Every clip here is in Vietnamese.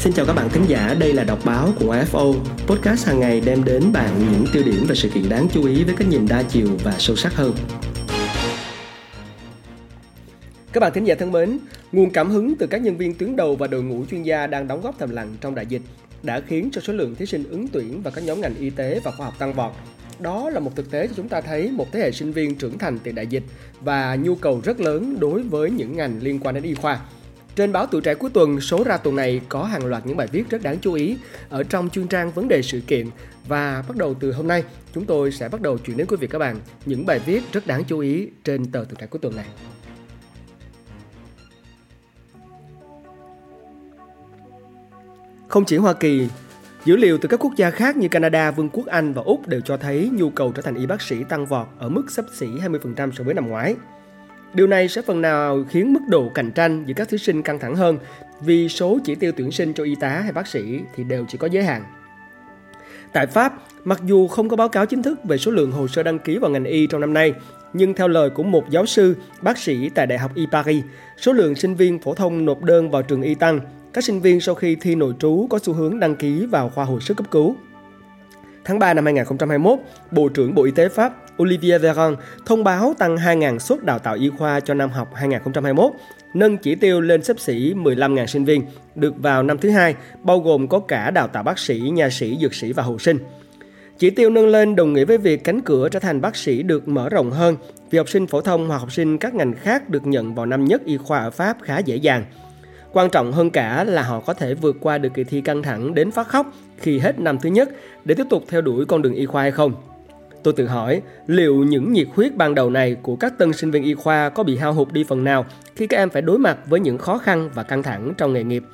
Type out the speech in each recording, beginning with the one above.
Xin chào các bạn thính giả, đây là đọc báo của AFO. Podcast hàng ngày đem đến bạn những tiêu điểm và sự kiện đáng chú ý với cái nhìn đa chiều và sâu sắc hơn. Các bạn thính giả thân mến, nguồn cảm hứng từ các nhân viên tuyến đầu và đội ngũ chuyên gia đang đóng góp thầm lặng trong đại dịch đã khiến cho số lượng thí sinh ứng tuyển vào các nhóm ngành y tế và khoa học tăng vọt. Đó là một thực tế cho chúng ta thấy một thế hệ sinh viên trưởng thành từ đại dịch và nhu cầu rất lớn đối với những ngành liên quan đến y khoa. Trên báo Tuổi Trẻ cuối tuần, số ra tuần này có hàng loạt những bài viết rất đáng chú ý ở trong chuyên trang vấn đề sự kiện và bắt đầu từ hôm nay, chúng tôi sẽ bắt đầu chuyển đến quý vị các bạn những bài viết rất đáng chú ý trên tờ Tuổi Trẻ cuối tuần này. Không chỉ Hoa Kỳ, dữ liệu từ các quốc gia khác như Canada, Vương quốc Anh và Úc đều cho thấy nhu cầu trở thành y bác sĩ tăng vọt ở mức sấp xỉ 20% so với năm ngoái. Điều này sẽ phần nào khiến mức độ cạnh tranh giữa các thí sinh căng thẳng hơn vì số chỉ tiêu tuyển sinh cho y tá hay bác sĩ thì đều chỉ có giới hạn. Tại Pháp, mặc dù không có báo cáo chính thức về số lượng hồ sơ đăng ký vào ngành y trong năm nay, nhưng theo lời của một giáo sư, bác sĩ tại Đại học Y Paris, số lượng sinh viên phổ thông nộp đơn vào trường y tăng. Các sinh viên sau khi thi nội trú có xu hướng đăng ký vào khoa hồi sức cấp cứu. Tháng 3 năm 2021, Bộ trưởng Bộ Y tế Pháp Olivier Véran thông báo tăng 2.000 suất đào tạo y khoa cho năm học 2021, nâng chỉ tiêu lên xấp xỉ 15.000 sinh viên, được vào năm thứ hai, bao gồm có cả đào tạo bác sĩ, nha sĩ, dược sĩ và hậu sinh. Chỉ tiêu nâng lên đồng nghĩa với việc cánh cửa trở thành bác sĩ được mở rộng hơn vì học sinh phổ thông hoặc học sinh các ngành khác được nhận vào năm nhất y khoa ở Pháp khá dễ dàng. Quan trọng hơn cả là họ có thể vượt qua được kỳ thi căng thẳng đến phát khóc khi hết năm thứ nhất để tiếp tục theo đuổi con đường y khoa hay không. Tôi tự hỏi liệu những nhiệt huyết ban đầu này của các tân sinh viên y khoa có bị hao hụt đi phần nào khi các em phải đối mặt với những khó khăn và căng thẳng trong nghề nghiệp.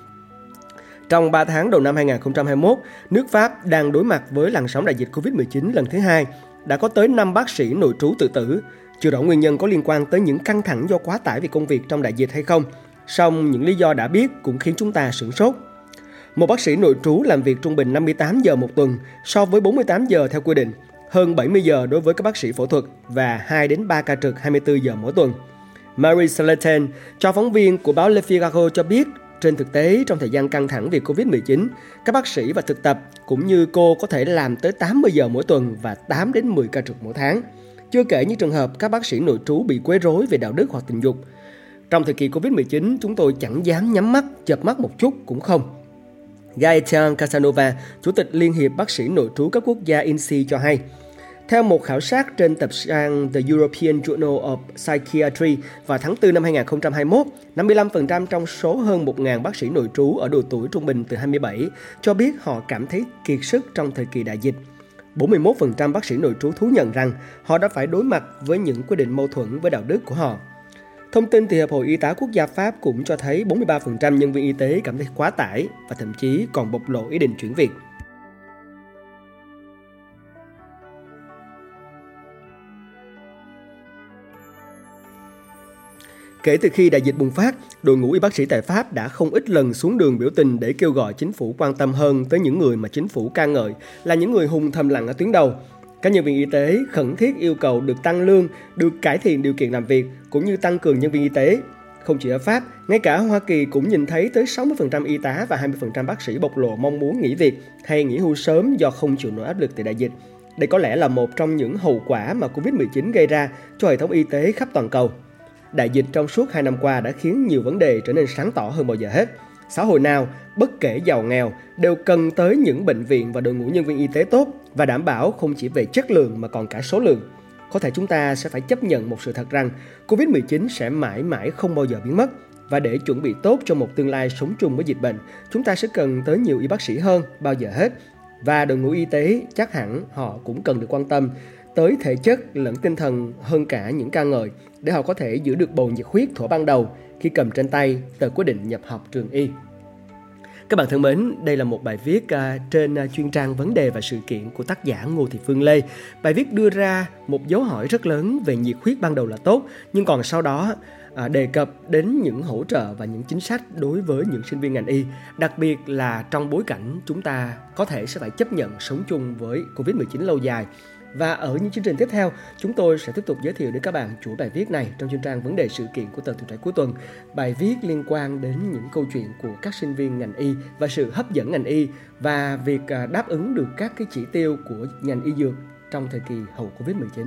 Trong 3 tháng đầu năm 2021, nước Pháp đang đối mặt với làn sóng đại dịch Covid-19 lần thứ hai. Đã có tới 5 bác sĩ nội trú tự tử. Chưa rõ nguyên nhân có liên quan tới những căng thẳng do quá tải vì công việc trong đại dịch hay không. Song những lý do đã biết cũng khiến chúng ta sửng sốt. Một bác sĩ nội trú làm việc trung bình 58 giờ một tuần so với 48 giờ theo quy định hơn 70 giờ đối với các bác sĩ phẫu thuật và 2 đến 3 ca trực 24 giờ mỗi tuần. Mary Salatin, cho phóng viên của báo Le Figaro cho biết, trên thực tế, trong thời gian căng thẳng vì Covid-19, các bác sĩ và thực tập cũng như cô có thể làm tới 80 giờ mỗi tuần và 8 đến 10 ca trực mỗi tháng. Chưa kể những trường hợp các bác sĩ nội trú bị quấy rối về đạo đức hoặc tình dục. Trong thời kỳ Covid-19, chúng tôi chẳng dám nhắm mắt, chợp mắt một chút cũng không. Gaetan Casanova, Chủ tịch Liên hiệp Bác sĩ nội trú các quốc gia INSEE cho hay, theo một khảo sát trên tập trang The European Journal of Psychiatry vào tháng 4 năm 2021, 55% trong số hơn 1.000 bác sĩ nội trú ở độ tuổi trung bình từ 27 cho biết họ cảm thấy kiệt sức trong thời kỳ đại dịch. 41% bác sĩ nội trú thú nhận rằng họ đã phải đối mặt với những quyết định mâu thuẫn với đạo đức của họ. Thông tin từ Hiệp hội Y tá Quốc gia Pháp cũng cho thấy 43% nhân viên y tế cảm thấy quá tải và thậm chí còn bộc lộ ý định chuyển việc. Kể từ khi đại dịch bùng phát, đội ngũ y bác sĩ tại Pháp đã không ít lần xuống đường biểu tình để kêu gọi chính phủ quan tâm hơn tới những người mà chính phủ ca ngợi là những người hùng thầm lặng ở tuyến đầu. Các nhân viên y tế khẩn thiết yêu cầu được tăng lương, được cải thiện điều kiện làm việc cũng như tăng cường nhân viên y tế. Không chỉ ở Pháp, ngay cả Hoa Kỳ cũng nhìn thấy tới 60% y tá và 20% bác sĩ bộc lộ mong muốn nghỉ việc hay nghỉ hưu sớm do không chịu nổi áp lực từ đại dịch. Đây có lẽ là một trong những hậu quả mà Covid-19 gây ra cho hệ thống y tế khắp toàn cầu. Đại dịch trong suốt 2 năm qua đã khiến nhiều vấn đề trở nên sáng tỏ hơn bao giờ hết. Xã hội nào, bất kể giàu nghèo, đều cần tới những bệnh viện và đội ngũ nhân viên y tế tốt và đảm bảo không chỉ về chất lượng mà còn cả số lượng. Có thể chúng ta sẽ phải chấp nhận một sự thật rằng Covid-19 sẽ mãi mãi không bao giờ biến mất và để chuẩn bị tốt cho một tương lai sống chung với dịch bệnh, chúng ta sẽ cần tới nhiều y bác sĩ hơn bao giờ hết. Và đội ngũ y tế chắc hẳn họ cũng cần được quan tâm tới thể chất lẫn tinh thần hơn cả những ca ngợi để họ có thể giữ được bầu nhiệt huyết thuở ban đầu khi cầm trên tay tờ quyết định nhập học trường y. Các bạn thân mến, đây là một bài viết à, trên à, chuyên trang vấn đề và sự kiện của tác giả Ngô Thị Phương Lê. Bài viết đưa ra một dấu hỏi rất lớn về nhiệt huyết ban đầu là tốt, nhưng còn sau đó à, đề cập đến những hỗ trợ và những chính sách đối với những sinh viên ngành y, đặc biệt là trong bối cảnh chúng ta có thể sẽ phải chấp nhận sống chung với Covid-19 lâu dài và ở những chương trình tiếp theo, chúng tôi sẽ tiếp tục giới thiệu đến các bạn chủ bài viết này trong chương trang vấn đề sự kiện của tờ tuổi trẻ cuối tuần. Bài viết liên quan đến những câu chuyện của các sinh viên ngành y và sự hấp dẫn ngành y và việc à, đáp ứng được các cái chỉ tiêu của ngành y dược trong thời kỳ hậu Covid-19.